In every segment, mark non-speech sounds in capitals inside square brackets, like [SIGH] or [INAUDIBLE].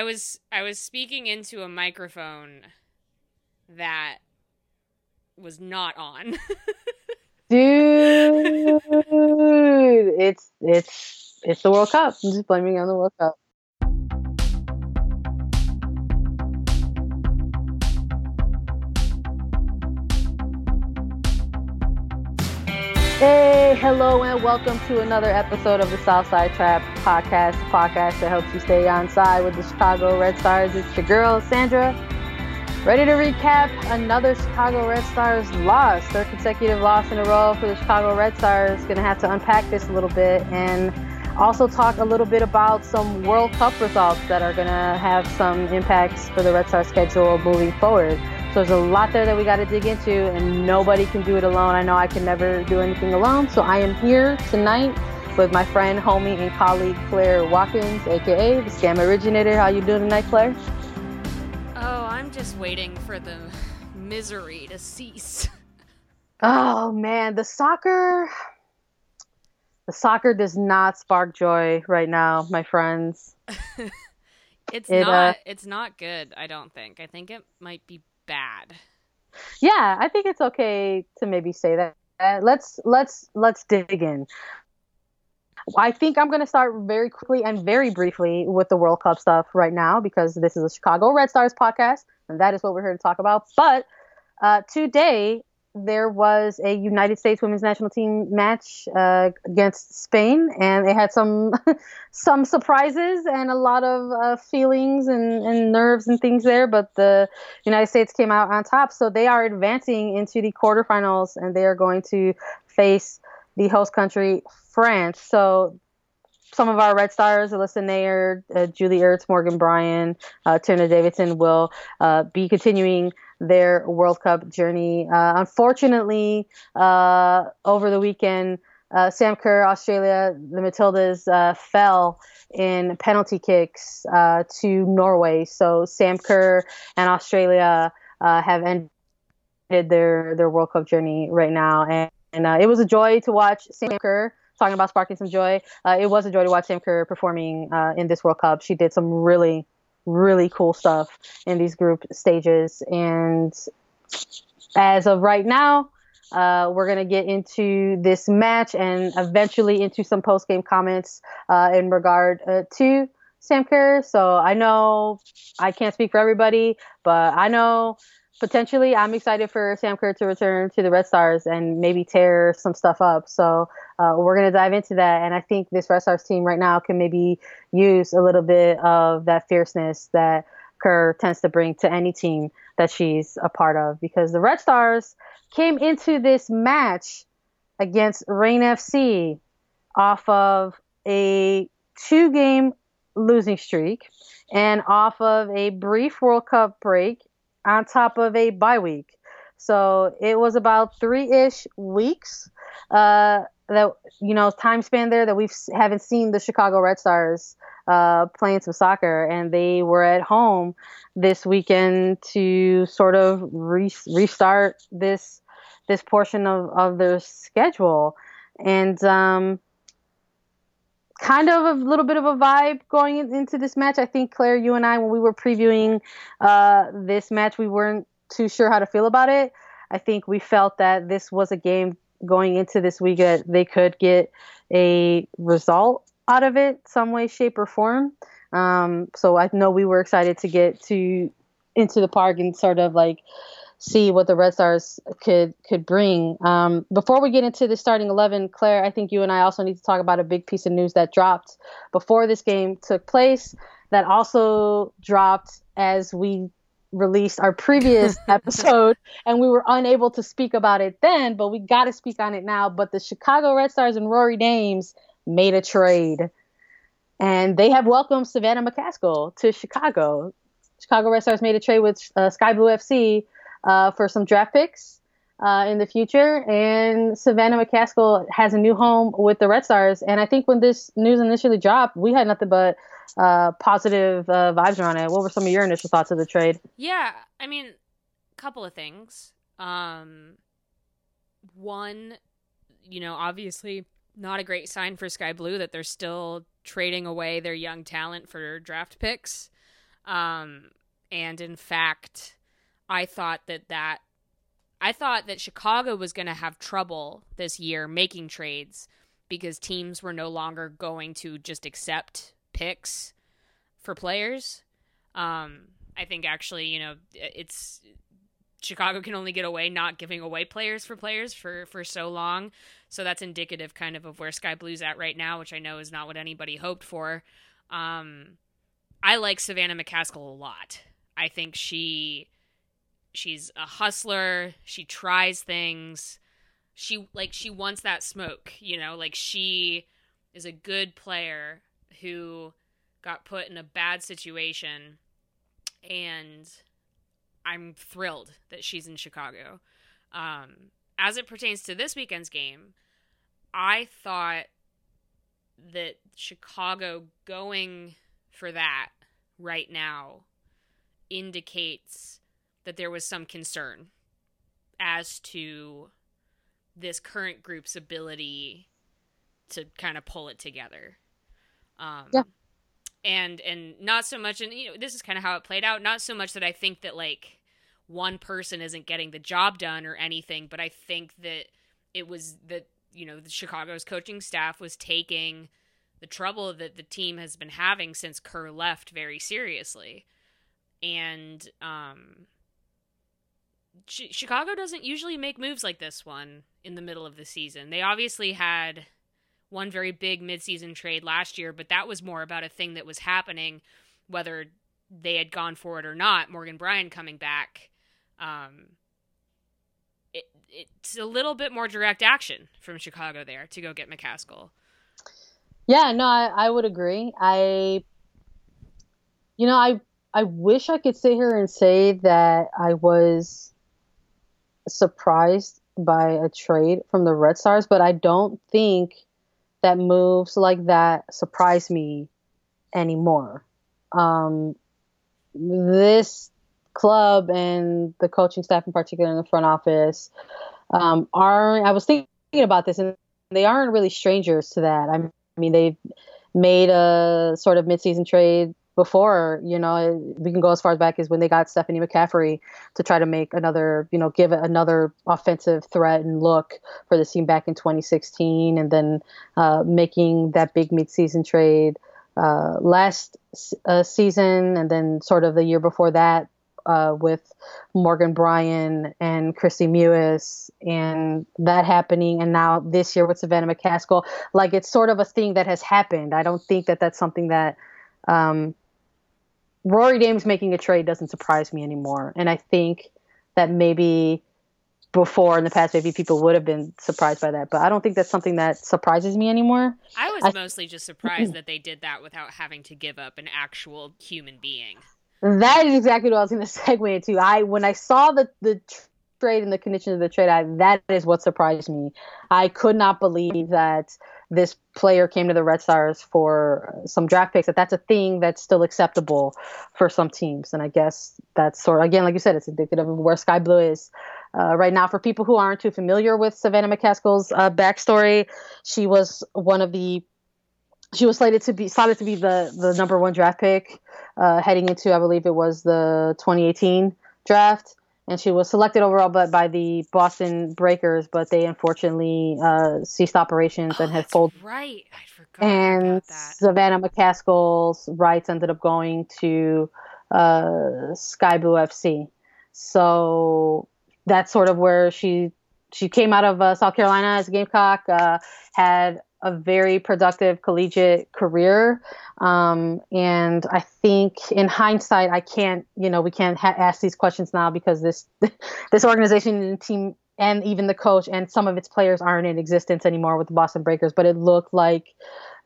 I was I was speaking into a microphone that was not on. [LAUGHS] Dude, it's it's it's the World Cup. I'm just blaming on the World Cup. Hey, hello, and welcome to another episode of the Southside Trap podcast, podcast that helps you stay on side with the Chicago Red Stars. It's your girl, Sandra, ready to recap another Chicago Red Stars loss, their consecutive loss in a row for the Chicago Red Stars. To have to unpack this a little bit and also talk a little bit about some World Cup results that are to have some impacts for the Red Stars schedule moving forward. So there's a lot there that we got to dig into, and nobody can do it alone. I know I can never do anything alone. So I am here tonight with my friend, homie, and colleague Claire Watkins, aka the Scam Originator. How you doing tonight, Claire? Oh, I'm just waiting for the misery to cease. Oh man, the soccer the soccer does not spark joy right now, my friends. [LAUGHS] it's it, not uh, it's not good, I don't think. I think it might be bad. Yeah, I think it's okay to maybe say that. Let's let's let's dig in. I think I'm going to start very quickly and very briefly with the World Cup stuff right now because this is a Chicago Red Stars podcast and that is what we're here to talk about. But uh, today, there was a United States women's national team match uh, against Spain, and they had some [LAUGHS] some surprises and a lot of uh, feelings and, and nerves and things there. But the United States came out on top, so they are advancing into the quarterfinals, and they are going to face the host country France. So some of our Red Stars, Alyssa Naeher, uh, Julie Ertz, Morgan Brian, uh, Tierna Davidson will uh, be continuing their World Cup journey. Uh, unfortunately, uh, over the weekend, uh, Sam Kerr, Australia, the Matildas fell in penalty kicks to Norway. So Sam Kerr and Australia have ended their their World Cup journey right now, and, and it was a joy to watch Sam Kerr. Talking about sparking some joy, it was a joy to watch Sam Kerr performing in this World Cup. She did some really really cool stuff in these group stages. And as of right now, uh, we're going to get into this match and eventually into some post game comments uh, in regard uh, to Sam Kerr. So I know I can't speak for everybody, but I know potentially I'm excited for Sam Kerr to return to the Red Stars and maybe tear some stuff up. So uh, we're going to dive into that. And I think this Red Stars team right now can maybe use a little bit of that fierceness that Kerr tends to bring to any team that she's a part of because the Red Stars came into this match against Reign FC off of a two game losing streak and off of a brief World Cup break on top of a bye week. So it was about three ish weeks uh, that you know time span there that we haven't seen the Chicago Red Stars uh, playing some soccer, and they were at home this weekend to sort of re- restart this this portion of, of their schedule, and um, kind of a little bit of a vibe going into this match. I think Claire, you and I, when we were previewing uh, this match, we weren't too sure how to feel about it. I think we felt that this was a game going into this week that they could get a result out of it, some way, shape, or form. Um, so I know we were excited to get to into the park and sort of like see what the Red Stars could could bring. Um, before we get into the starting eleven, Claire, I think you and I also need to talk about a big piece of news that dropped before this game took place. That also dropped as we released our previous [LAUGHS] episode, and we were unable to speak about it then, but we got to speak on it now. But the Chicago Red Stars and Rory Dames made a trade, and they have welcomed Savannah McCaskill to Chicago. Chicago Red Stars made a trade with uh, Sky Blue FC uh, for some draft picks uh, in the future. And Savannah McCaskill has a new home with the Red Stars. And I think when this news initially dropped, we had nothing but uh, positive uh, vibes around it. What were some of your initial thoughts of the trade? Yeah, I mean, a couple of things. Um, one, you know, obviously not a great sign for Sky Blue that they're still trading away their young talent for draft picks. Um, and in fact, I thought that that I thought that Chicago was going to have trouble this year making trades because teams were no longer going to just accept picks for players. Um, I think actually, you know, it's Chicago can only get away not giving away players for players for for so long. So that's indicative kind of of where Sky Blue's at right now, which I know is not what anybody hoped for. Um, I like Savannah McCaskill a lot. I think she she's a hustler. She tries things. She like she wants that smoke, you know, like she is a good player who got put in a bad situation and I'm thrilled that she's in Chicago. Um, as it pertains to this weekend's game, I thought that Chicago going for that right now indicates that there was some concern as to this current group's ability to kind of pull it together. Um, yeah. And and not so much, and you know, this is kind of how it played out. Not so much that I think that like one person isn't getting the job done or anything, but I think that it was that you know the Chicago's coaching staff was taking the trouble that the team has been having since Kerr left very seriously, and um, Chicago doesn't usually make moves like this one in the middle of the season. They obviously had one very big midseason trade last year, but that was more about a thing that was happening, whether they had gone for it or not. Morgan Brian coming back. Um, it, it's a little bit more direct action from Chicago there to go get McCaskill. Yeah, no, I, I would agree. I, you know, I I wish I could sit here and say that I was surprised by a trade from the Red Stars, but I don't think that moves like that surprise me anymore. Um, this club and the coaching staff in particular in the front office um, are I was thinking about this and they aren't really strangers to that. I mean they've made a sort of midseason trade before, you know, we can go as far back as when they got Stephanie McCaffrey to try to make another, you know, give it another offensive threat and look for the team back in 2016, and then uh, making that big midseason trade uh, last uh, season, and then sort of the year before that uh, with Morgan Brian and Kristie Mewis, and that happening, and now this year with Savannah McCaskill. Like it's sort of a thing that has happened. I don't think that that's something that um, Rory Dames making a trade doesn't surprise me anymore. And I think that maybe before in the past, maybe people would have been surprised by that. But I don't think that's something that surprises me anymore. I was I, mostly just surprised that they did that without having to give up an actual human being. That is exactly what I was going [LAUGHS] to segue into. I when I saw the the trade and the condition of the trade, I, that is what surprised me. I could not believe that this player came to the Red Stars for some draft picks, that that's a thing that's still acceptable for some teams. And I guess that's sort of, again, like you said, it's indicative of where Sky Blue is uh, right now. For people who aren't too familiar with Savannah McCaskill's uh, backstory, she was one of the she was slated to be slated to be the the number one draft pick uh, heading into I believe it was the 2018 draft and she was selected overall but by the Boston Breakers, but they unfortunately uh, ceased operations oh, and had folded. Right, I forgot. And Savannah McCaskill's rights ended up going to uh, Sky Blue FC. So that's sort of where she she came out of uh, South Carolina as a Gamecock, uh, had a very productive collegiate career. Um, and I think in hindsight, I can't, you know, we can't ha- ask these questions now because this, [LAUGHS] this organization and team and even the coach and some of its players aren't in existence anymore with the Boston Breakers. But it looked like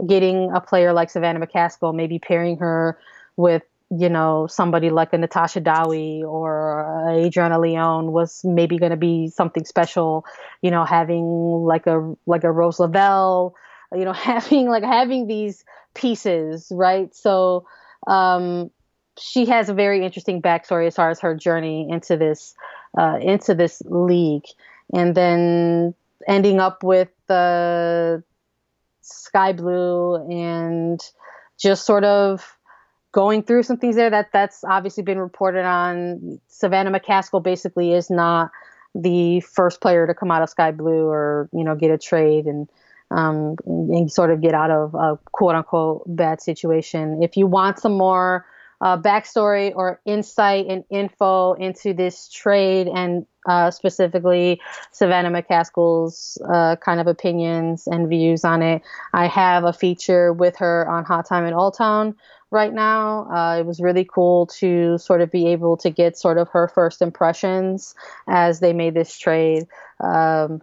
getting a player like Savannah McCaskill, maybe pairing her with you know somebody like a Natasha Dowie or Adriana Leon was maybe going to be something special. You know, having like a like a Rose Lavelle you know [LAUGHS] having like having these pieces right so um she has a very interesting backstory as far as her journey into this uh, into this league and then ending up with the sky blue and just sort of going through some things there that that's obviously been reported on. Savannah McCaskill basically is not the first player to come out of Sky Blue or you know get a trade and um, and sort of get out of a quote unquote bad situation. If you want some more uh, backstory or insight and info into this trade and uh, specifically Savannah McCaskill's uh, kind of opinions and views on it, I have a feature with her on Hot Time in Old Town right now. Uh, it was really cool to sort of be able to get sort of her first impressions as they made this trade. Um,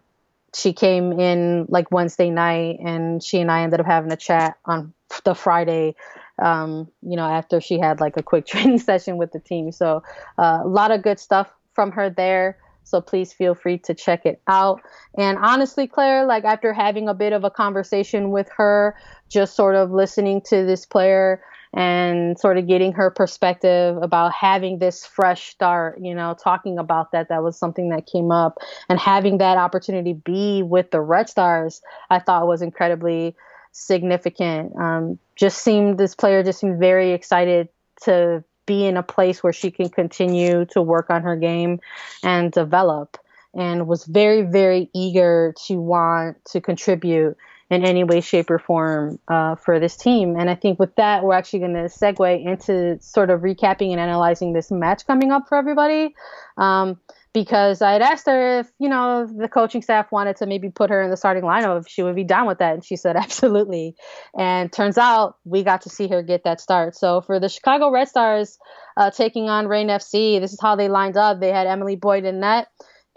she came in like Wednesday night, and she and I ended up having a chat on the Friday. Um, you know, after she had like a quick [LAUGHS] training session with the team. So uh, a lot of good stuff from her there. So please feel free to check it out. And honestly, Claire, like after having a bit of a conversation with her, just sort of listening to this player, and sort of getting her perspective about having this fresh start, you know, talking about that. That was something that came up and having that opportunity be with the Red Stars, I thought was incredibly significant. Um, just seemed, this player just seemed very excited to be in a place where she can continue to work on her game and develop and was very, very eager to want to contribute in any way, shape, or form uh, for this team. And I think with that, we're actually going to segue into sort of recapping and analyzing this match coming up for everybody. Um, because I had asked her if, you know, the coaching staff wanted to maybe put her in the starting lineup, if she would be down with that. And she said, [LAUGHS] absolutely. And turns out we got to see her get that start. So for the Chicago Red Stars uh, taking on Reign FC, this is how they lined up. They had Emily Boyd in net.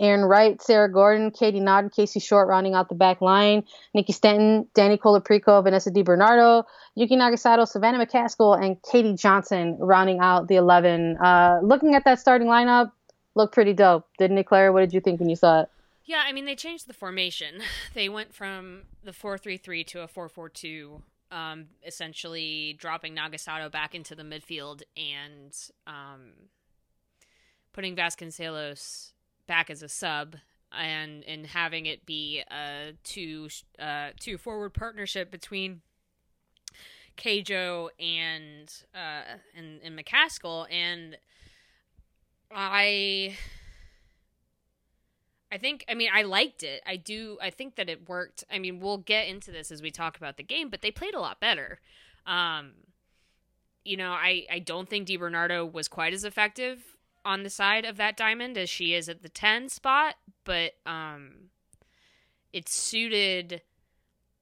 Arin Wright, Sarah Gordon, Katie Naughton, Casey Short rounding out the back line, Nikki Stanton, Dani Colaprico, Vanessa DiBernardo, Yuki Nagasato, Savannah McCaskill, and Katie Johnson rounding out the 11. Uh, looking at that starting lineup, looked pretty dope, didn't it, Claire? What did you think when you saw it? Yeah, I mean, they changed the formation. [LAUGHS] They went from the 4 3 3 to a 4 4 2, um, essentially dropping Nagasato back into the midfield and um, putting Vasconcelos back as a sub and and having it be a two uh two forward partnership between Keijo and uh and, and McCaskill and I I think I mean I liked it. I do I think that it worked. I mean, we'll get into this as we talk about the game, but they played a lot better. Um you know, I I don't think DiBernardo was quite as effective on the side of that diamond as she is at the 10 spot, but um it suited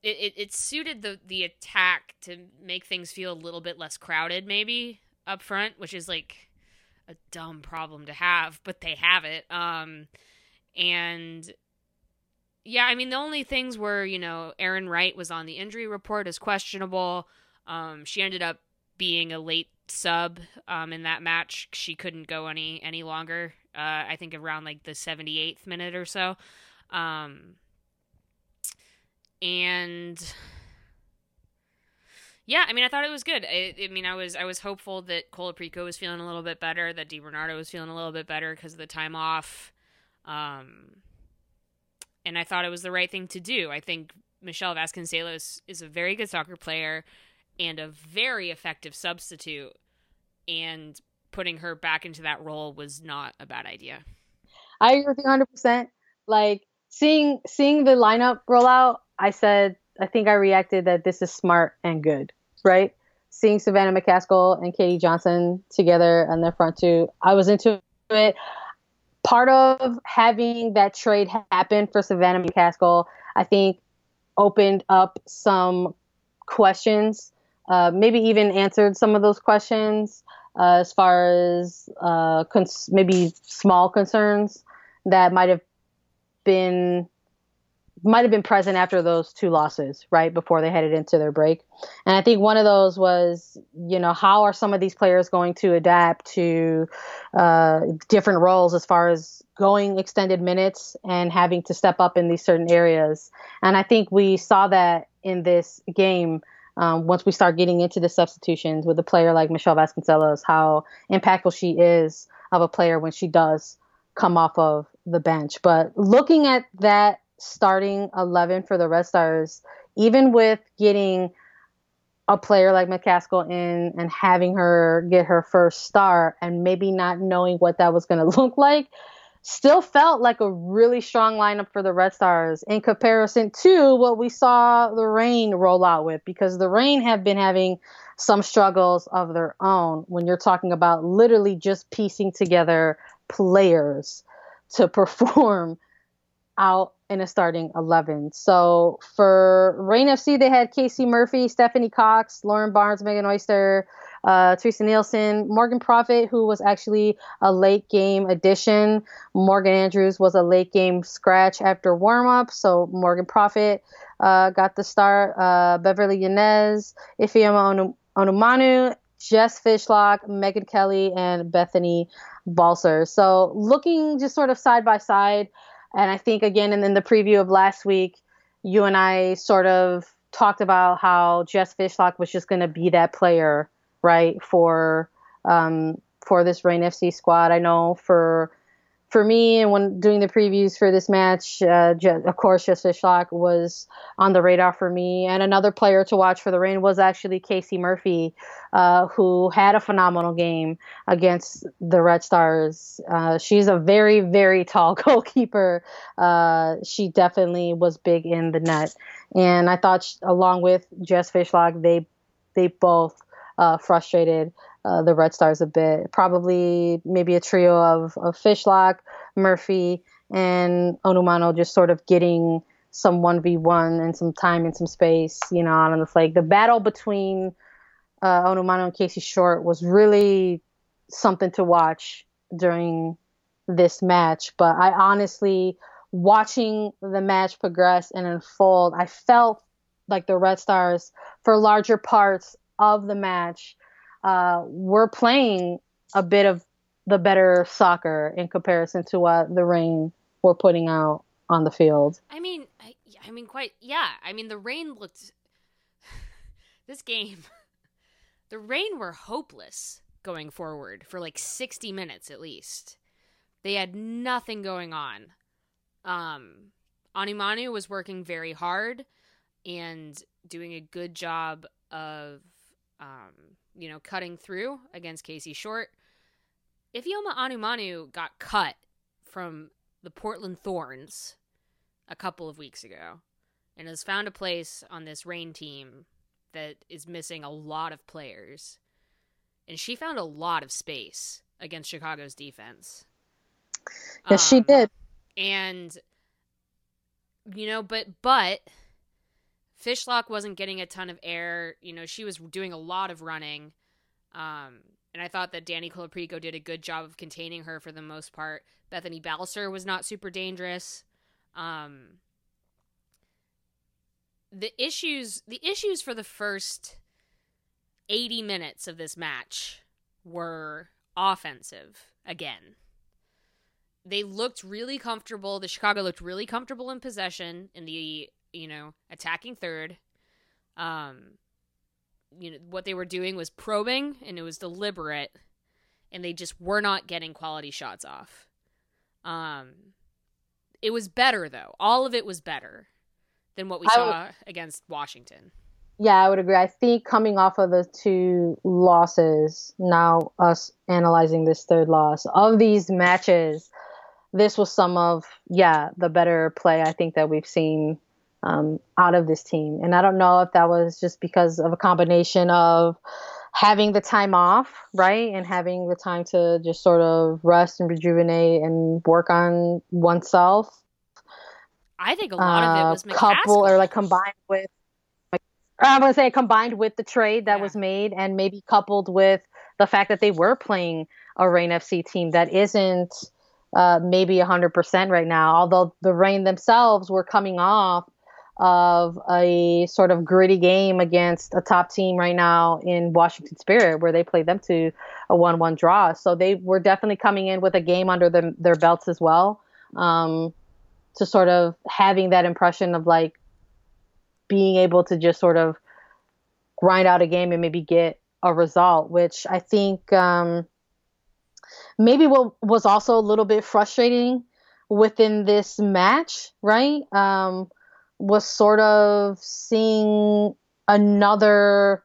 it, it, it suited the the attack to make things feel a little bit less crowded maybe up front, which is like a dumb problem to have, but they have it. Um and yeah, I mean the only things were, you know, Arin Wright was on the injury report as questionable. Um she ended up being a late sub um, in that match. She couldn't go any any longer. Uh, I think around like the 78th minute or so. Um, and yeah, I mean, I thought it was good. I, I mean, I was I was hopeful that Colaprico was feeling a little bit better, that DiBernardo was feeling a little bit better because of the time off. Um, and I thought it was the right thing to do. I think Michele Vasconcelos is a very good soccer player and a very effective substitute and putting her back into that role was not a bad idea. I agree with you 100%. Like seeing seeing the lineup roll out, I said I think I reacted that this is smart and good, right? Seeing Savannah McCaskill and Katie Johnson together on their front two, I was into it. Part of having that trade happen for Savannah McCaskill, I think, opened up some questions uh, maybe even answered some of those questions uh, as far as uh, cons- maybe small concerns that might have been might have been present after those two losses, right before they headed into their break. And I think one of those was, you know, how are some of these players going to adapt to uh, different roles as far as going extended minutes and having to step up in these certain areas. And I think we saw that in this game um, once we start getting into the substitutions with a player like Michele Vasconcelos, how impactful she is of a player when she does come off of the bench. But looking at that starting 11 for the Red Stars, even with getting a player like McCaskill in and having her get her first start and maybe not knowing what that was going [LAUGHS] to look like still felt like a really strong lineup for the Red Stars in comparison to what we saw the Reign roll out with because the Reign have been having some struggles of their own when you're talking about literally just piecing together players to [LAUGHS] perform out in a starting 11. So for Reign FC, they had Casey Murphy, Stephanie Cox, Lauren Barnes, Megan Oyster, uh, Theresa Nielsen, Morgan Proffitt, who was actually a late game addition. Morgan Andrews was a late game scratch after warm up. So Morgan Proffitt uh, got the start. Uh, Beverly Yanez, Ifeoma Onumanu, Jess Fishlock, Megan Kelly, and Bethany Balcer. So looking just sort of side by side. And I think, again, in, in the preview of last week, you and I sort of talked about how Jess Fishlock was just going to be that player, right, for um, for this Reign FC squad. I know for for me, and when doing the previews for this match, uh, of course, Jess Fishlock was on the radar for me. And another player to watch for the Reign was actually Casey Murphy, uh, who had a phenomenal game against the Red Stars. Uh, she's a very, very tall [LAUGHS] goalkeeper. Uh, she definitely was big in the net. And I thought, she, along with Jess Fishlock, they they both uh, frustrated uh, the Red Stars a bit. Probably maybe a trio of, of Fishlock, Murphy, and Onumanu just sort of getting some 1v1 and some time and some space, you know, out on the flag. The battle between uh, Onumanu and Casey Short was really something to watch during this match. But I honestly, watching the match progress and unfold, I felt like the Red Stars, for larger parts of the match, uh, we're playing a bit of the better soccer in comparison to what the Reign were putting out on the field. I mean, I, I mean, quite yeah. I mean, the Reign looked [LAUGHS] this game. [LAUGHS] The Reign were hopeless going forward for like 60 minutes at least. They had nothing going on. Um, Onumanu was working very hard and doing a good job of um, you know, cutting through against Casey Short. Ifeoma Onumanu got cut from the Portland Thorns a couple of weeks ago and has found a place on this Reign team that is missing a lot of players. And she found a lot of space against Chicago's defense. Yes, um, she did. And you know, but but Fishlock wasn't getting a ton of air. You know, she was doing a lot of running. Um, and I thought that Dani Colaprico did a good job of containing her for the most part. Bethany Balcer was not super dangerous. Um, the issues the issues for the first 80 minutes of this match were offensive again. They looked really comfortable. The Chicago looked really comfortable in possession in the you know, attacking third. Um, you know, what they were doing was probing and it was deliberate and they just were not getting quality shots off. Um, it was better though. All of it was better than what we I saw would, against Washington. Yeah, I would agree. I think coming off of the two losses, now us analyzing this third loss of these matches, this was some of yeah the better play I think that we've seen um, out of this team. And I don't know if that was just because of a combination of having the time off, right, and having the time to just sort of rest and rejuvenate and work on oneself. I think a lot uh, of it uh, was McCaskill. couple or like combined with. I'm gonna say combined with the trade that yeah. was made, and maybe coupled with the fact that they were playing a Reign FC team that isn't uh, maybe 100% right now. Although the Reign themselves were coming off of a sort of gritty game against a top team right now in Washington Spirit, where they played them to a 1 1 draw. So they were definitely coming in with a game under their belts as well. Um, to sort of having that impression of like being able to just sort of grind out a game and maybe get a result, which I think um, maybe what was also a little bit frustrating within this match, right? Um, was sort of seeing another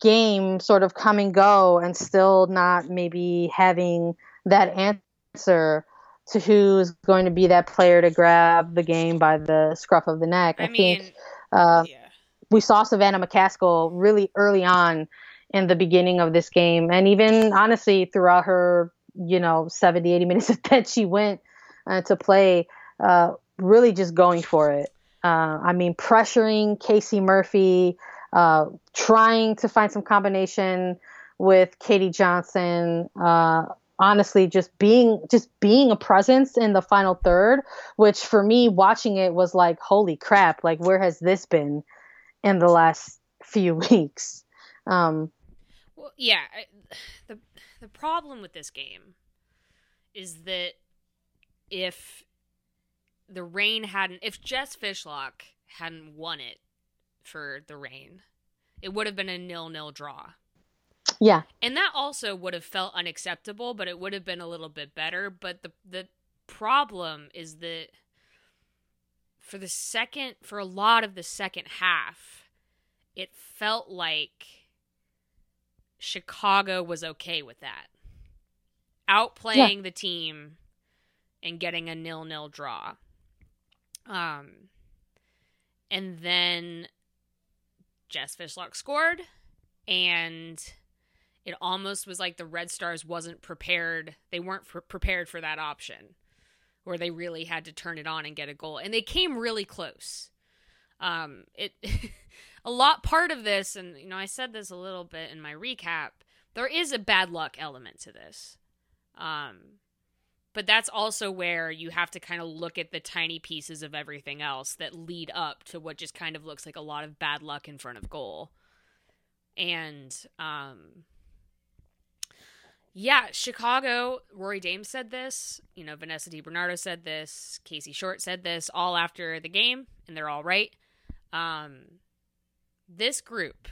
game sort of come and go and still not maybe having that answer to who's going to be that player to grab the game by the scruff of the neck. I, I mean, think uh, yeah. we saw Savannah McCaskill really early on in the beginning of this game, and even honestly throughout her, you know, 70, 80 minutes [LAUGHS] that she went uh, to play, uh, really just going for it. Uh, I mean, pressuring Casey Murphy, uh, trying to find some combination with Katie Johnson. Uh, honestly, just being just being a presence in the final third, which for me watching it was like, holy crap! Like, where has this been in the last few [LAUGHS] weeks? Um, well, yeah. the The problem with this game is that if the rain hadn't, if Jess Fishlock hadn't won it for the rain, it would have been a nil-nil draw. Yeah. And that also would have felt unacceptable, but it would have been a little bit better. But the the problem is that for the second for a lot of the second half, it felt like Chicago was okay with that. Outplaying yeah. the team and getting a nil-nil draw. Um and then Jess Fishlock scored and it almost was like the Red Stars wasn't prepared. They weren't prepared for that option where they really had to turn it on and get a goal. And they came really close. Um, it [LAUGHS] a lot part of this, and you know, I said this a little bit in my recap. There is a bad luck element to this. Um, but that's also where you have to kind of look at the tiny pieces of everything else that lead up to what just kind of looks like a lot of bad luck in front of goal. And um yeah, Chicago, Rory Dames said this, you know, Vanessa DiBernardo said this, Casey Short said this all after the game, and they're all right. Um, this group,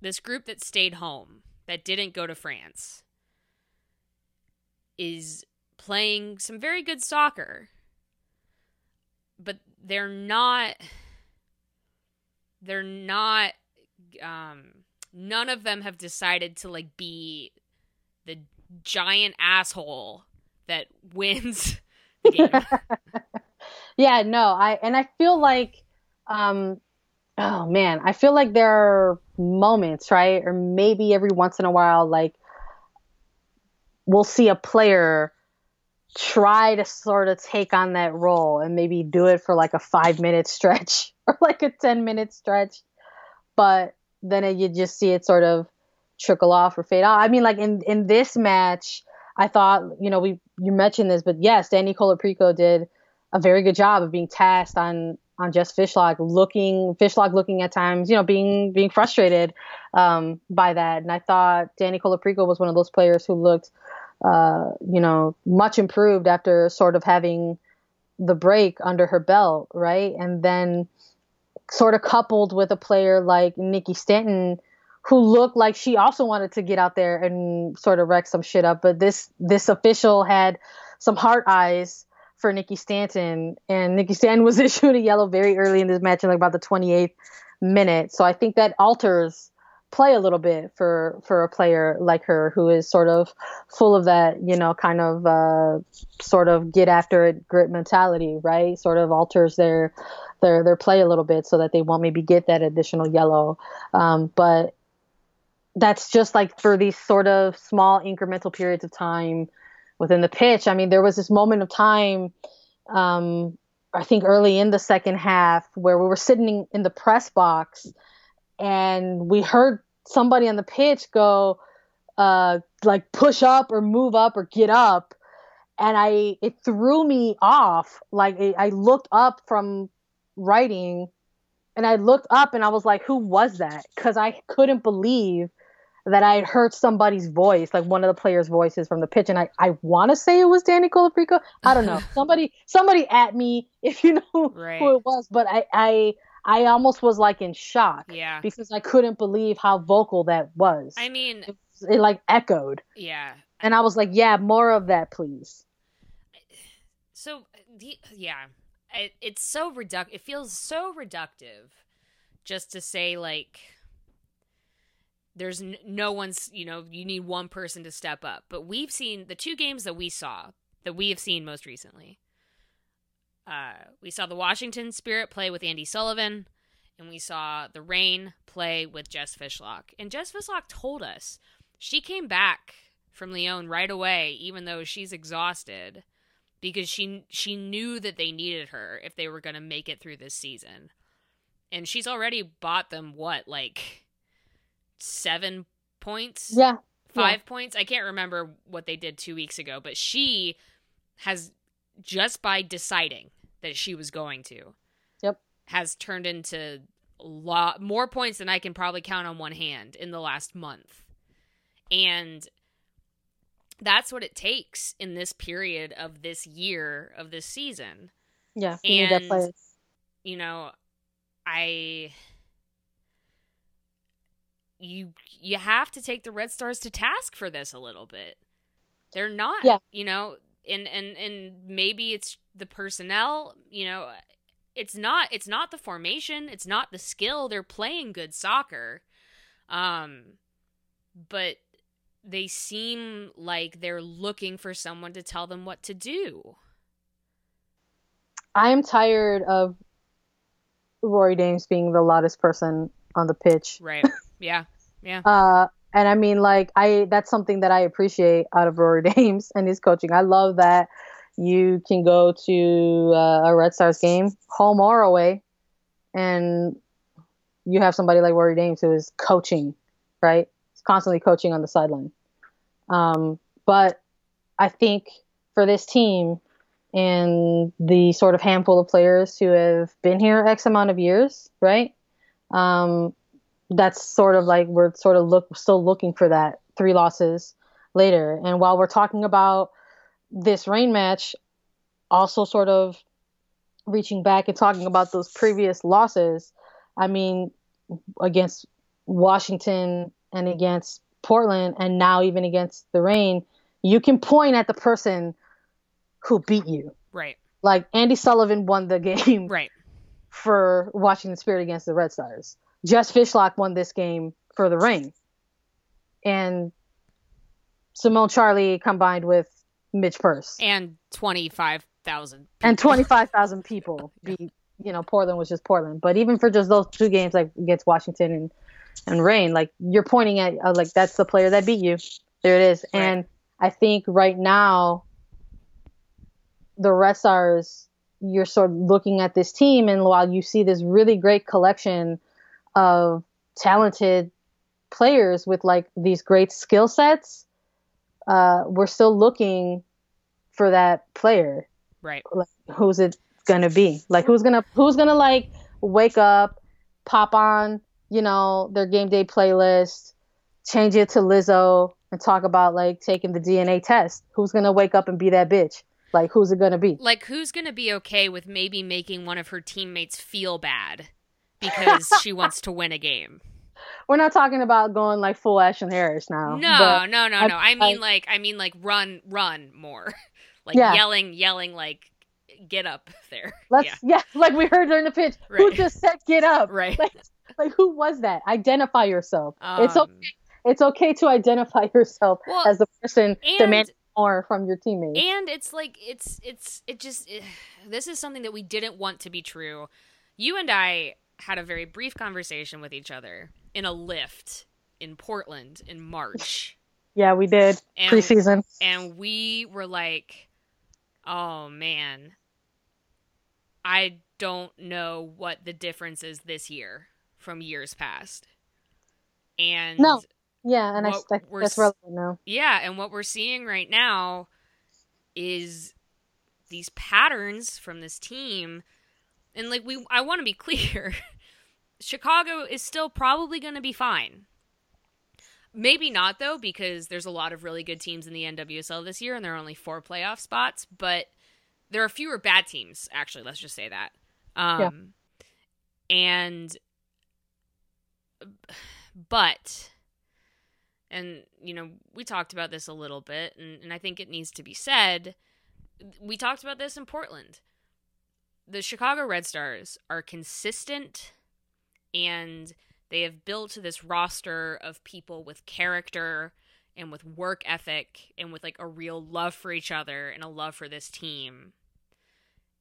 this group that stayed home, that didn't go to France, is playing some very good soccer. But they're not they're not um none of them have decided to like be the giant asshole that [LAUGHS] wins the game. [LAUGHS] yeah, no, I and I feel like um oh man, I feel like there are moments, right? Or maybe every once in a while like we'll see a player try to sort of take on that role and maybe do it for like a 5 minute stretch [LAUGHS] or like a 10 minute stretch. But then you just see it sort of trickle off or fade out. I mean, like in in this match, I thought you know we you mentioned this, but yes, Dani Colaprico did a very good job of being tasked on on Jess Fishlock looking Fishlock looking at times, you know, being being frustrated um, by that. And I thought Dani Colaprico was one of those players who looked, uh, you know, much improved after sort of having the break under her belt, right? And then sort of coupled with a player like Nikki Stanton who looked like she also wanted to get out there and sort of wreck some shit up. But this this official had some heart eyes for Nikki Stanton, and Nikki Stanton was [LAUGHS] issued a yellow very early in this match, in like about the 28th minute. So I think that alters play a little bit for for a player like her who is sort of full of that you know kind of uh, sort of get after it grit mentality right sort of alters their their their play a little bit so that they won't maybe get that additional yellow um, but that's just like for these sort of small incremental periods of time within the pitch. I mean, there was this moment of time, um, I think early in the second half, where we were sitting in the press box and we heard somebody on the pitch go, uh, like push up or move up or get up. And I, it threw me off. Like I looked up from writing and I looked up and I was like, who was that? Because I couldn't believe that I had heard somebody's voice, like one of the players' voices from the pitch, and I, I want to say it was Dani Colaprico. I don't know. [LAUGHS] somebody somebody at me [LAUGHS] if you know right. who it was, but I, I I almost was like in shock. Yeah. Because I couldn't believe how vocal that was. I mean, it, it like echoed. Yeah. And I was like, yeah, more of that, please. So, yeah, it, it's so reduct. It feels so reductive, just to say like there's n- no one's, you know, you need one person to step up. But we've seen the two games that we saw, that we have seen most recently. Uh, we saw the Washington Spirit play with Andi Sullivan, and we saw the Reign play with Jess Fishlock. And Jess Fishlock told us she came back from Lyon right away, even though she's exhausted, because she she knew that they needed her if they were going to make it through this season. And she's already bought them what like seven points? Yeah. Five yeah. points? I can't remember what they did two weeks ago, but she has just by deciding that she was going to. Yep. Has turned into a lot more points than I can probably count on one hand in the last month. And that's what it takes in this period of this year of this season. Yeah, and you know, I you you have to take the Red Stars to task for this a little bit. They're not, yeah. you know, and and and maybe it's the personnel, you know, it's not it's not the formation, it's not the skill. They're playing good soccer. Um but they seem like they're looking for someone to tell them what to do. I am tired of Rory Dames being the loudest person on the pitch. Right. Yeah. [LAUGHS] Yeah. uh, and I mean, like, I that's something that I appreciate out of Rory [LAUGHS] Dames and his coaching. I love that you can go to uh, a Red Stars game, home or away, and you have somebody like Rory Dames who is coaching, right? He's constantly coaching on the sideline. Um, but I think for this team and the sort of handful of players who have been here X amount of years, right? Um, that's sort of like we're sort of look still looking for that three losses later. And while we're talking about this Reign match, also sort of reaching back and talking about those previous losses, I mean, against Washington and against Portland and now even against the Reign, you can point at the person who beat you. Right. Like Andi Sullivan won the [LAUGHS] game. Right. For Washington Spirit against the Red Stars. Jess Fishlock won this game for the ring. And Simone Charley combined with Midge Purce. And 25,000. And 25,000 people. [LAUGHS] Beat, you know, Portland was just Portland. But even for just those two games, like against Washington and, and Reign, like you're pointing at, uh, like, that's the player that beat you. There it is. Right. And I think right now, the Red Stars, you're sort of looking at this team, and while you see this really great collection of talented players with like these great skill sets, uh, we're still looking for that player. Right. Like, who's it gonna be? Like who's gonna who's gonna like wake up, pop on, you know, their game day playlist, change it to Lizzo, and talk about like taking the DNA test. Who's gonna wake up and be that bitch? Like who's it gonna be? Like who's gonna be okay with maybe making one of her teammates feel bad because she [LAUGHS] wants to win a game. We're not talking about going like full Ashlyn Harris now. No, no, no, no. I, I mean I, like I mean like run, run more. [LAUGHS] like yeah. yelling, yelling like get up there. [LAUGHS] Let's yeah. yeah, like we heard during the pitch. Right. Who just said get up? Right. Like, like who was that? Identify yourself. Um, it's okay. It's okay to identify yourself well, as the person demanding more from your teammates. And it's like it's it's it just it, [SIGHS] this is something that we didn't want to be true. You and I had a very brief conversation with each other in a lift in Portland in March. Yeah, we did and, preseason, and we were like, "Oh man, I don't know what the difference is this year from years past." And no, yeah, and I, I that's relevant now. Yeah, and what we're seeing right now is these patterns from this team and like we I want to be [LAUGHS] clear. Chicago is still probably going to be fine. Maybe not though because there's a lot of really good teams in the NWSL this year and there are only 4 playoff spots, but there are fewer bad teams actually, let's just say that. Um yeah. and but and you know we talked about this a little bit and, and i think it needs to be said we talked about this in portland the Chicago Red Stars are consistent and They have built this roster of people with character and with work ethic and with like a real love for each other and a love for this team.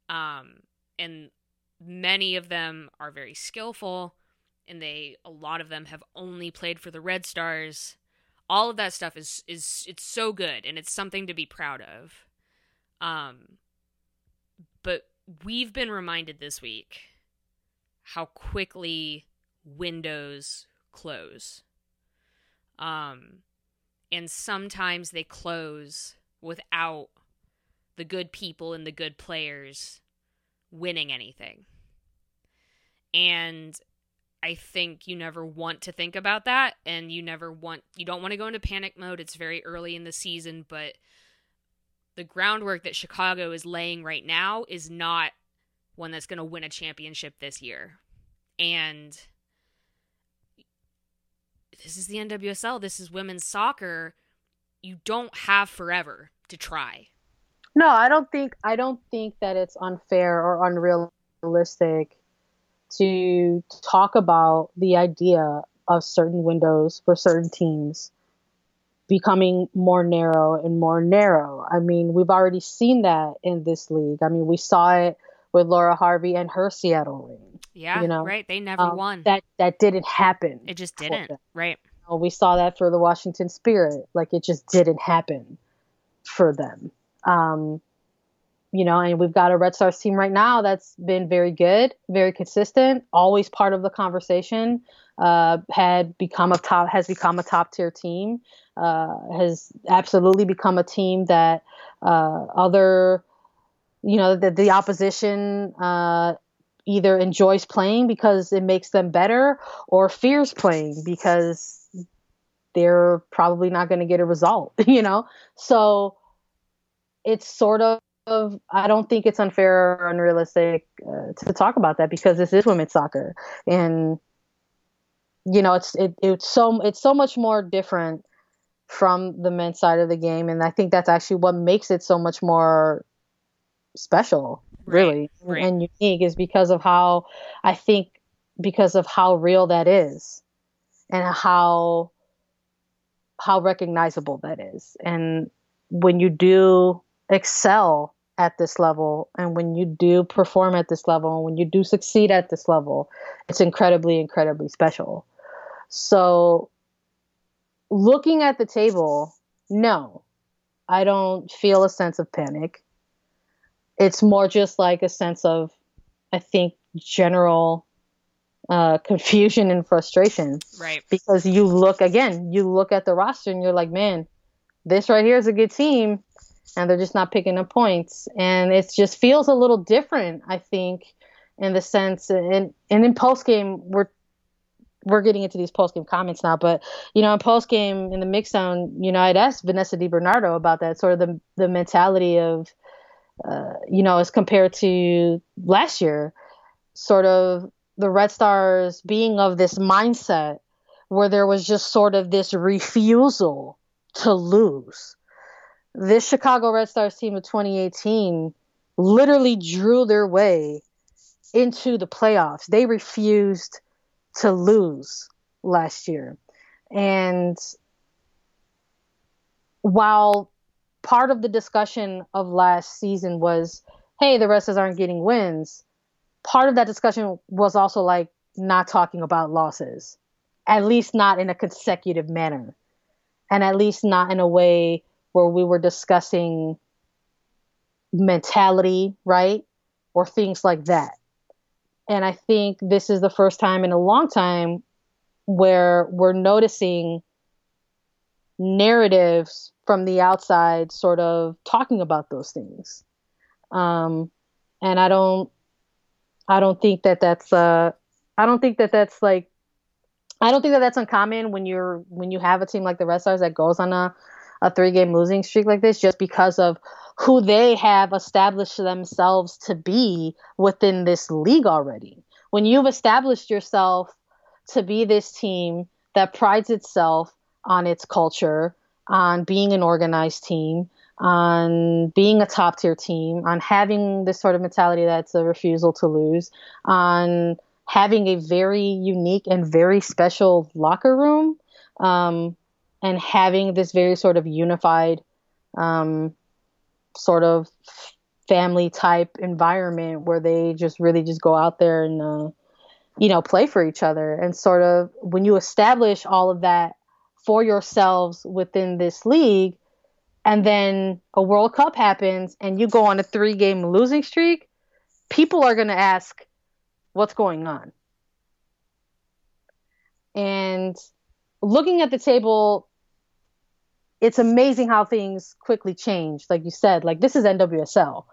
Um and many of them are very skillful and they a lot of them have only played for the Red Stars. All of that stuff is is it's so good and it's something to be proud of. Um but we've been reminded this week how quickly windows close. Um and sometimes they close without the good people and the good players winning anything. And I think you never want to think about that and you never want you don't want to go into panic mode. It's very early in the season, but the groundwork that Chicago is laying right now is not one that's going to win a championship this year. And this is the NWSL, this is women's soccer. You don't have forever to try. No, I don't think I don't think that it's unfair or unrealistic to talk about the idea of certain windows for certain teams becoming more narrow and more narrow. I mean, we've already seen that in this league. I mean, we saw it with Laura Harvey and her Seattle Reign. Yeah, you know, right. They never um, won. That that didn't happen. It just didn't. Right. You know, we saw that for the Washington Spirit. Like it just didn't happen for them. Um, you know, and we've got a Red Stars team right now that's been very good, very consistent, always part of the conversation. Uh, had become a top has become a top tier team. Uh, has absolutely become a team that uh, other, you know, the opposition uh, either enjoys playing because it makes them better or fears playing because they're probably not going to get a result. [LAUGHS] You know, so it's sort of of I don't think it's unfair or unrealistic uh, to talk about that because this is women's soccer. And you know it's it, it's so it's so much more different from the men's side of the game. And I think that's actually what makes it so much more special really right. and unique is because of how I think because of how real that is and how how recognizable that is. And when you do excel at this level and when you do perform at this level and when you do succeed at this level it's incredibly incredibly special. So looking at the table no. I don't feel a sense of panic. It's more just like a sense of i think general uh, [LAUGHS] confusion and frustration. Right. Because you look again you look at the roster and you're like man this right here is a good team and they're just not picking up points. And it just feels a little different, I think, in the sense and and in post game we're we're getting into these post game comments now, but you know, in post game in the mix zone, you know, I'd asked Vanessa DiBernardo about that sort of the the mentality of uh, you know, as compared to last year, sort of the Red Stars being of this mindset where there was just sort of this refusal to lose this Chicago Red Stars team of 2018 literally drew their way into the playoffs. They refused to lose last year. And while part of the discussion of last season was, hey, the Red Stars aren't getting wins, part of that discussion was also like not talking about losses, at least not in a consecutive manner, and at least not in a way where we were discussing mentality, right? Or things like that. And I think this is the first time in a long time where we're noticing narratives from the outside sort of talking about those things. Um, and I don't, I don't think that that's, uh, I don't think that that's like, I don't think that that's uncommon when you're, when you have a team like the Red Stars that goes on a, a three game losing streak like this just because of who they have established themselves to be within this league already. When you've established yourself to be this team that prides itself on its culture, on being an organized team, on being a top tier team, on having this sort of mentality that's a refusal to lose, on having a very unique and very special locker room um, and having this very sort of unified um, sort of family type environment where they just really just go out there and uh, you know play for each other. And sort of when you establish all of that for yourselves within this league and then a world cup happens and you go on a three game losing streak people are going to ask what's going on? And looking at the table it's amazing how things quickly change like you said like this is nwsl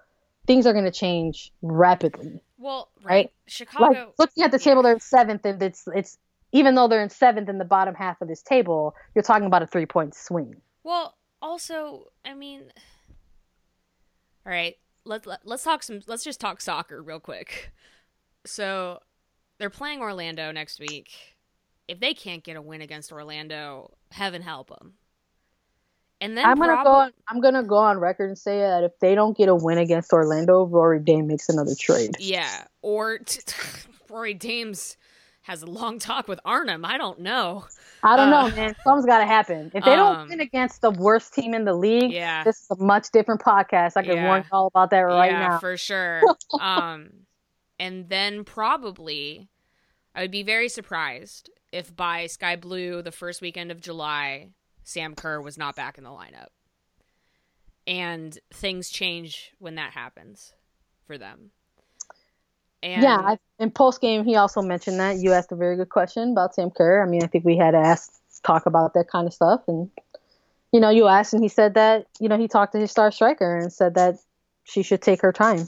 things are going to change rapidly. Well, right. Chicago. Like, looking at the table, they're seventh, and it's it's even though they're in seventh in the bottom half of this table, you're talking about a three point swing. Well, also, I mean, all right. Let, let let's talk some. Let's just talk soccer real quick. So, they're playing Orlando next week. If they can't get a win against Orlando, heaven help them. And then I'm gonna go. On, I'm gonna go on record and say that if they don't get a win against Orlando, Rory Dames makes another trade. Yeah, or t- [LAUGHS] Rory Dames has a long talk with Arnim. I don't know. I don't uh, know, man. Something's got to happen. If they don't um, win against the worst team in the league, yeah. this is a much different podcast. I can yeah. warn you all about that right yeah, now. for sure. [LAUGHS] um, and then probably, I would be very surprised if by Sky Blue the first weekend of July Sam Kerr was not back in the lineup. And things change when that happens for them. And yeah, I, in post game, he also mentioned that you asked a very good question about Sam Kerr. I mean, I think we had to ask, talk about that kind of stuff, and you know, you asked, and he said that you know he talked to his star striker and said that she should take her time.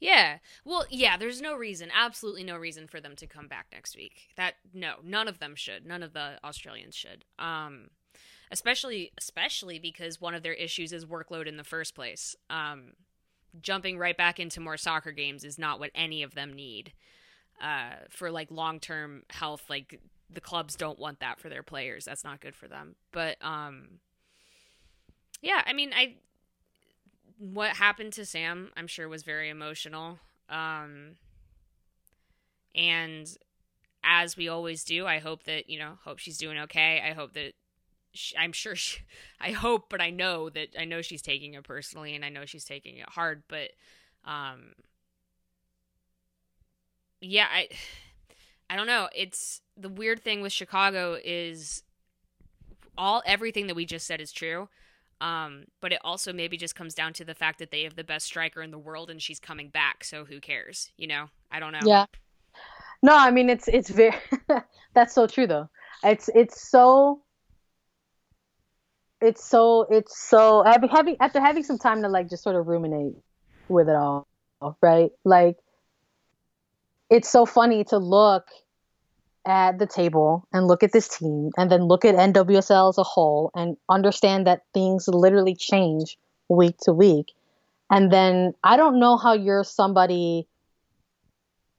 Yeah. Well, yeah, there's no reason, absolutely no reason for them to come back next week. That no, none of them should. None of the Australians should. Um especially especially because one of their issues is workload in the first place. Um, jumping right back into more soccer games is not what any of them need uh, for like long term health. Like the clubs don't want that for their players. That's not good for them. But um, yeah, I mean, I what happened to Sam, I'm sure was very emotional. Um, and as we always do, I hope that you know, hope she's doing okay. I hope that she, I'm sure she, [LAUGHS] I hope, but I know that I know she's taking it personally and I know she's taking it hard, but um yeah, I [SIGHS] I don't know. It's the weird thing with Chicago is all everything that we just said is true. Um, but it also maybe just comes down to the fact that they have the best striker in the world and she's coming back, so who cares? You know? I don't know. Yeah. No, I mean it's it's very [LAUGHS] that's so true though. It's it's so it's so it's so having after having some time to like just sort of ruminate with it all, right? Like it's so funny to look at the table and look at this team and then look at NWSL as a whole and understand that things literally change week to week. And then I don't know how you're somebody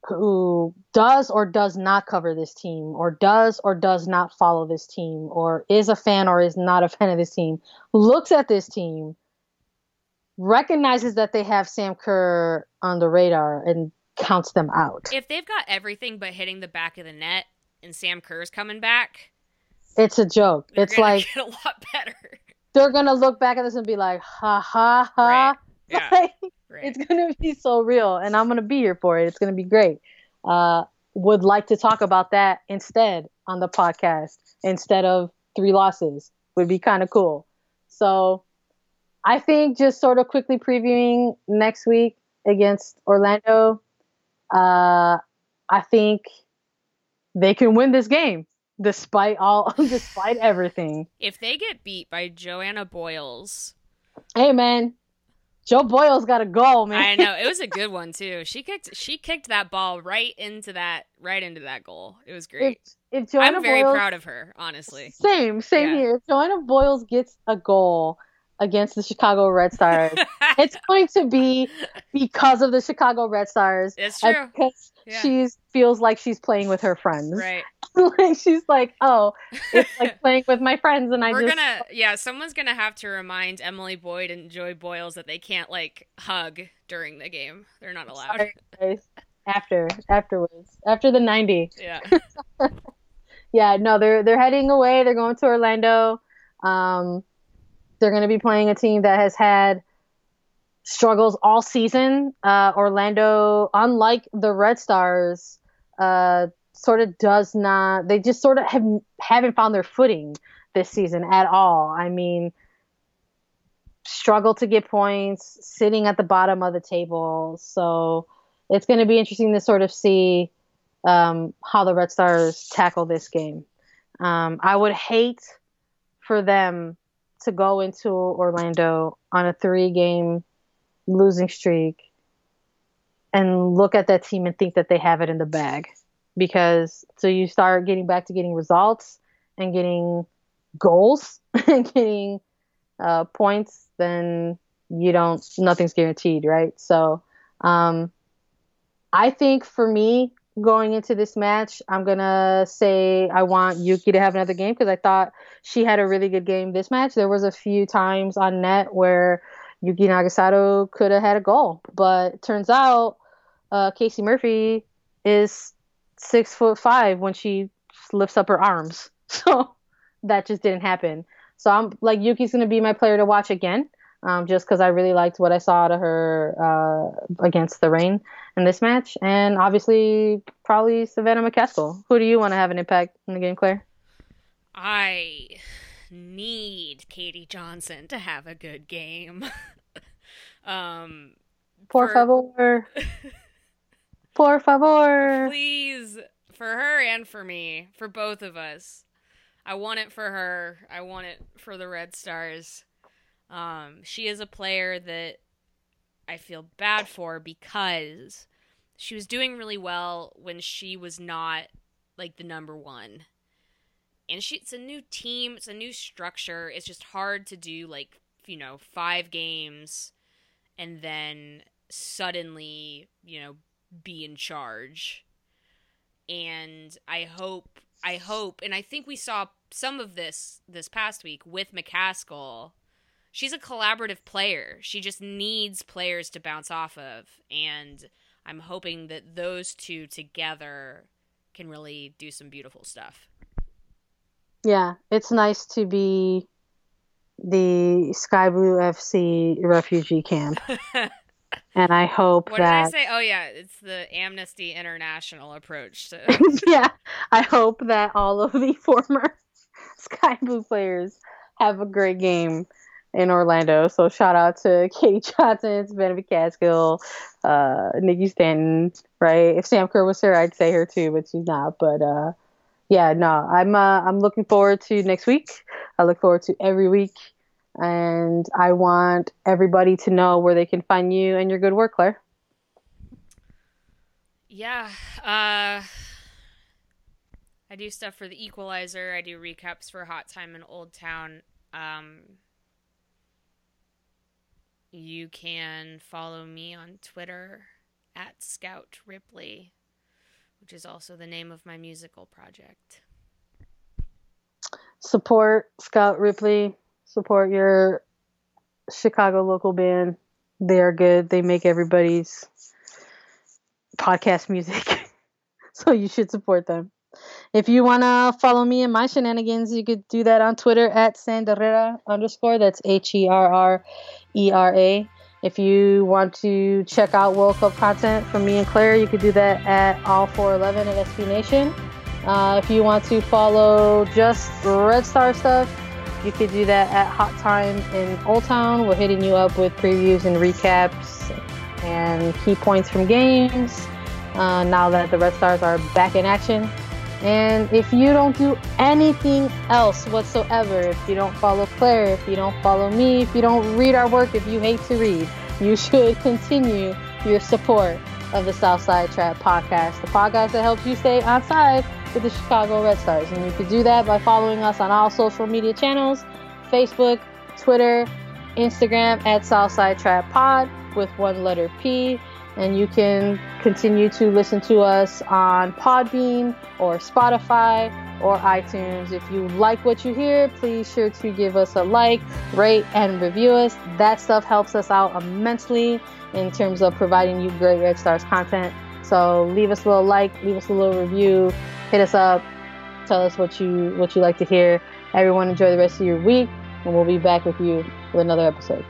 who does or does not cover this team, or does or does not follow this team, or is a fan or is not a fan of this team, looks at this team, recognizes that they have Sam Kerr on the radar, and counts them out. If they've got everything but hitting the back of the net, and Sam Kerr's coming back, it's a joke. It's like [LAUGHS] a lot better. They're gonna look back at this and be like, ha ha ha. Right. [LAUGHS] Yeah. Like, Right. It's gonna be so real, and I'm gonna be here for it. It's gonna be great. Uh, would like to talk about that instead on the podcast instead of three losses. Would be kind of cool. So, I think just sort of quickly previewing next week against Orlando. Uh, I think they can win this game despite all [LAUGHS] despite everything. If they get beat by Joanna Boyles, hey man, Jo Boyles got a goal, man. I know it was a [LAUGHS] good one too. She kicked she kicked that ball right into that right into that goal. It was great. If, if Joanna I'm very Boyles, proud of her, honestly. Same, same yeah. here. If Joanna Boyles gets a goal against the Chicago Red Stars, [LAUGHS] it's going to be because of the Chicago Red Stars. It's true. Because yeah. she feels like she's playing with her friends. Right. [LAUGHS] like she's like, oh, it's like [LAUGHS] playing with my friends, and I We're just gonna yeah, someone's gonna have to remind Emily Boyd and Joy Boyles that they can't like hug during the game. They're not allowed. Sorry, after afterwards after the 90 Yeah. yeah no they're they're heading away they're going to orlando um they're going to be playing a team that has had struggles all season. Uh orlando unlike the red stars uh sort of does not they just sort of have haven't found their footing this season at all. I mean struggle to get points sitting at the bottom of the table. So it's going to be interesting to sort of see um, how the Red Stars tackle this game. Um, I would hate for them to go into Orlando on a three game losing streak and look at that team and think that they have it in the bag. Because so you start getting back to getting results and getting goals [LAUGHS] and getting uh, points, then you don't, nothing's guaranteed, right? So, um, I think for me, going into this match, I'm gonna say I want Yuki to have another game because I thought she had a really good game this match. There was a few times on net where Yuki Nagasato could have had a goal, but turns out uh, Casey Murphy is six foot five when she lifts up her arms, [LAUGHS] so that just didn't happen. So I'm like Yuki's gonna be my player to watch again. Um, just because I really liked what I saw out of her uh, against the Reign in this match, and obviously probably Savannah McCaskill. Who do you want to have an impact in the game, Claire? I need Katie Johnson to have a good game. [LAUGHS] um, Por for- favor. [LAUGHS] Por favor. please, for her and for me, for both of us. I want it for her. I want it for the Red Stars. Um, she is a player that I feel bad for because she was doing really well when she was not like the number one. And she it's a new team, it's a new structure. It's just hard to do like, you know, 5 games and then suddenly, you know, be in charge. And I hope I hope and I think we saw some of this this past week with McCaskill she's a collaborative player. She just needs players to bounce off of. And I'm hoping that those two together can really do some beautiful stuff. Yeah, it's nice to be the Sky Blue FC refugee camp, [LAUGHS] and I hope what that did I say? Oh, yeah, it's the Amnesty International approach to. [LAUGHS] yeah, I hope that all of the [LAUGHS] former Sky Blue players have a great game in Orlando. So shout out to [LAUGHS] Katie Johnson, Savannah McCaskill, uh, Nikki Stanton, right? If Sam Kerr was here, I'd say her too, but she's not. But uh, yeah, no, I'm uh, I'm looking forward to next week. I look forward to every week, and I want everybody to know where they can find you and your good work, Claire. yeah. Uh. I do stuff for the Equalizer. I do recaps for Hot Time in Old Town. Um, you can follow me on Twitter at Scout Ripley, which is also the name of my musical project. Support Scout Ripley. Support your Chicago local band. They are good. They make everybody's podcast music. [LAUGHS] so you should support them. If you want to follow me and my shenanigans, you could do that on Twitter at Sanderera underscore. That's H E R R E R A. If you want to check out World Cup content from me and Claire, you could do that at All For XI at SB Nation. Uh, if you want to follow just Red Star stuff, you could do that at Hot Time in Old Town. We're hitting you up with previews and recaps and key points from games uh, now that the Red Stars are back in action. And if you don't do anything else whatsoever, if you don't follow Claire, if you don't follow me, if you don't read our work, if you hate to read, you [LAUGHS] should continue your support of the Southside Trap podcast, the podcast that helps you stay on side with the Chicago Red Stars. And you can do that by following us on all social media channels Facebook, Twitter, Instagram at Southside Trap Pod with one letter P. And you can continue to listen to us on Podbean or Spotify or iTunes. If you like what you hear, please sure to give us a like, rate, and review us. That stuff helps us out immensely in terms of providing you great Red Stars content. So leave us a little like, leave us a little review, hit us up, tell us what you what you like to hear. Everyone enjoy the rest of your week, and we'll be back with you with another episode.